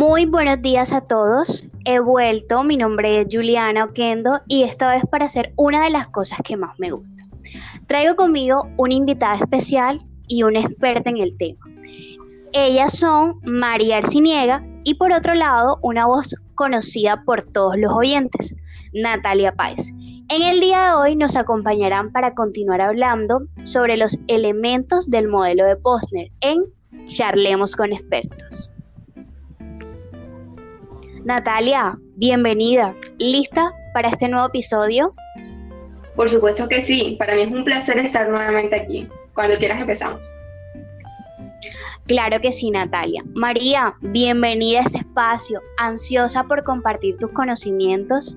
Muy buenos días a todos. He vuelto, mi nombre es Juliana Oquendo y esta vez para hacer una de las cosas que más me gusta. Traigo conmigo una invitada especial y una experta en el tema. Ellas son María Arciniega y por otro lado una voz conocida por todos los oyentes, Natalia Páez. En el día de hoy nos acompañarán para continuar hablando sobre los elementos del modelo de Posner en Charlemos con expertos. Natalia, bienvenida. ¿Lista para este nuevo episodio? Por supuesto que sí. Para mí es un placer estar nuevamente aquí. Cuando quieras empezamos. Claro que sí, Natalia. María, bienvenida a este espacio. ¿Ansiosa por compartir tus conocimientos?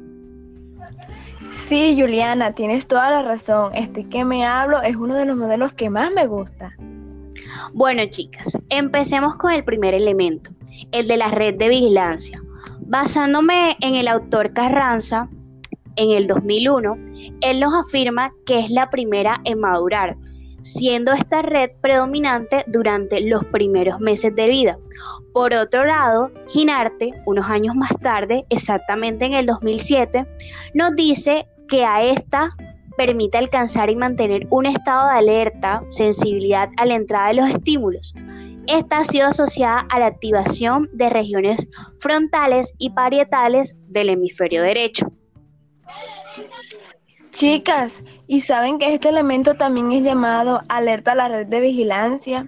Sí, Juliana, tienes toda la razón. Este que me hablo es uno de los modelos que más me gusta. Bueno, chicas, empecemos con el primer elemento, el de la red de vigilancia. Basándome en el autor Carranza, en el 2001, él nos afirma que es la primera en madurar, siendo esta red predominante durante los primeros meses de vida. Por otro lado, Ginarte, unos años más tarde, exactamente en el 2007, nos dice que a esta permite alcanzar y mantener un estado de alerta, sensibilidad a la entrada de los estímulos, esta ha sido asociada a la activación de regiones frontales y parietales del hemisferio derecho. Chicas, ¿y saben que este elemento también es llamado alerta a la red de vigilancia?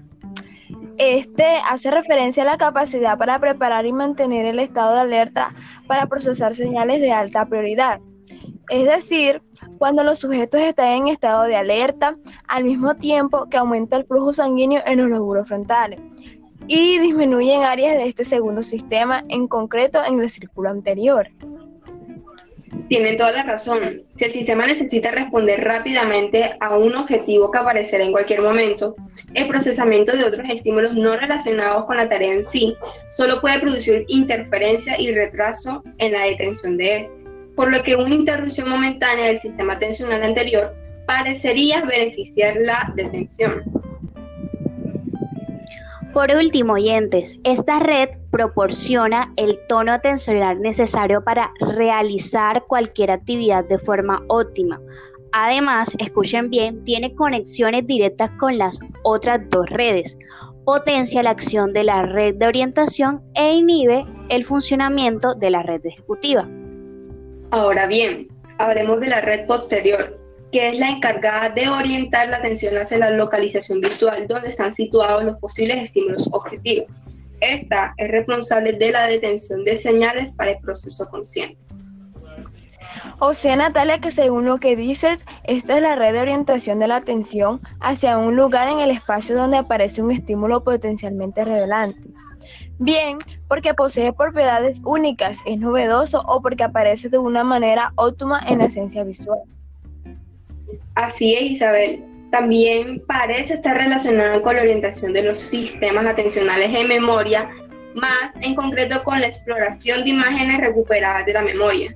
Este hace referencia a la capacidad para preparar y mantener el estado de alerta para procesar señales de alta prioridad. Es decir, cuando los sujetos están en estado de alerta, al mismo tiempo que aumenta el flujo sanguíneo en los lóbulos frontales y disminuye en áreas de este segundo sistema, en concreto en el círculo anterior. Tienen toda la razón. Si el sistema necesita responder rápidamente a un objetivo que aparecerá en cualquier momento, el procesamiento de otros estímulos no relacionados con la tarea en sí solo puede producir interferencia y retraso en la detención de este por lo que una interrupción momentánea del sistema atencional anterior parecería beneficiar la detención. Por último, oyentes, esta red proporciona el tono atencional necesario para realizar cualquier actividad de forma óptima. Además, escuchen bien, tiene conexiones directas con las otras dos redes, potencia la acción de la red de orientación e inhibe el funcionamiento de la red ejecutiva. Ahora bien, hablemos de la red posterior, que es la encargada de orientar la atención hacia la localización visual donde están situados los posibles estímulos objetivos. Esta es responsable de la detención de señales para el proceso consciente. O sea, Natalia, que según lo que dices, esta es la red de orientación de la atención hacia un lugar en el espacio donde aparece un estímulo potencialmente revelante. Bien, porque posee propiedades únicas, es novedoso o porque aparece de una manera óptima en la esencia visual. Así es, Isabel. También parece estar relacionada con la orientación de los sistemas atencionales en memoria, más en concreto con la exploración de imágenes recuperadas de la memoria.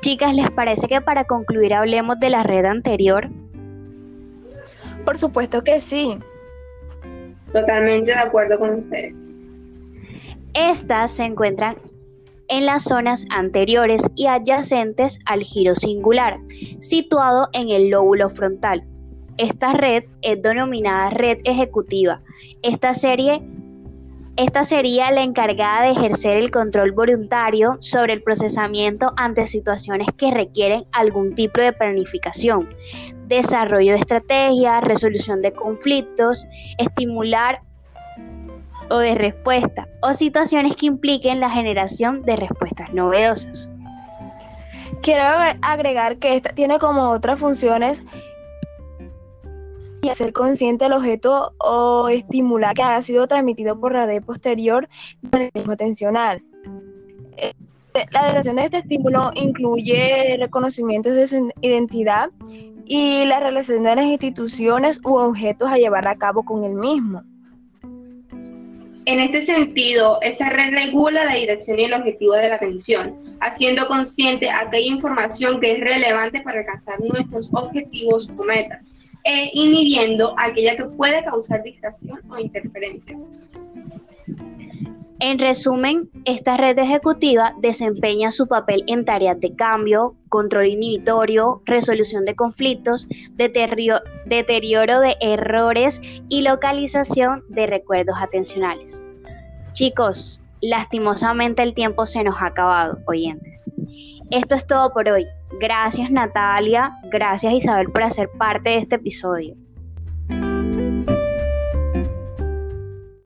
Chicas, ¿les parece que para concluir hablemos de la red anterior? Por supuesto que sí. Totalmente de acuerdo con ustedes. Estas se encuentran en las zonas anteriores y adyacentes al giro singular, situado en el lóbulo frontal. Esta red es denominada red ejecutiva. Esta serie esta sería la encargada de ejercer el control voluntario sobre el procesamiento ante situaciones que requieren algún tipo de planificación, desarrollo de estrategias, resolución de conflictos, estimular o de respuesta, o situaciones que impliquen la generación de respuestas novedosas. Quiero agregar que esta tiene como otras funciones y hacer consciente el objeto o estimular que ha sido transmitido por la red posterior del mecanismo atencional. Eh, la detección de este estímulo incluye reconocimientos de su identidad y la relación de las instituciones u objetos a llevar a cabo con el mismo. En este sentido, esta red regula la dirección y el objetivo de la atención, haciendo consciente aquella información que es relevante para alcanzar nuestros objetivos o metas e inhibiendo aquella que puede causar distracción o interferencia. En resumen, esta red ejecutiva desempeña su papel en tareas de cambio, control inhibitorio, resolución de conflictos, deterioro de errores y localización de recuerdos atencionales. Chicos, lastimosamente el tiempo se nos ha acabado, oyentes. Esto es todo por hoy. Gracias Natalia, gracias Isabel por hacer parte de este episodio.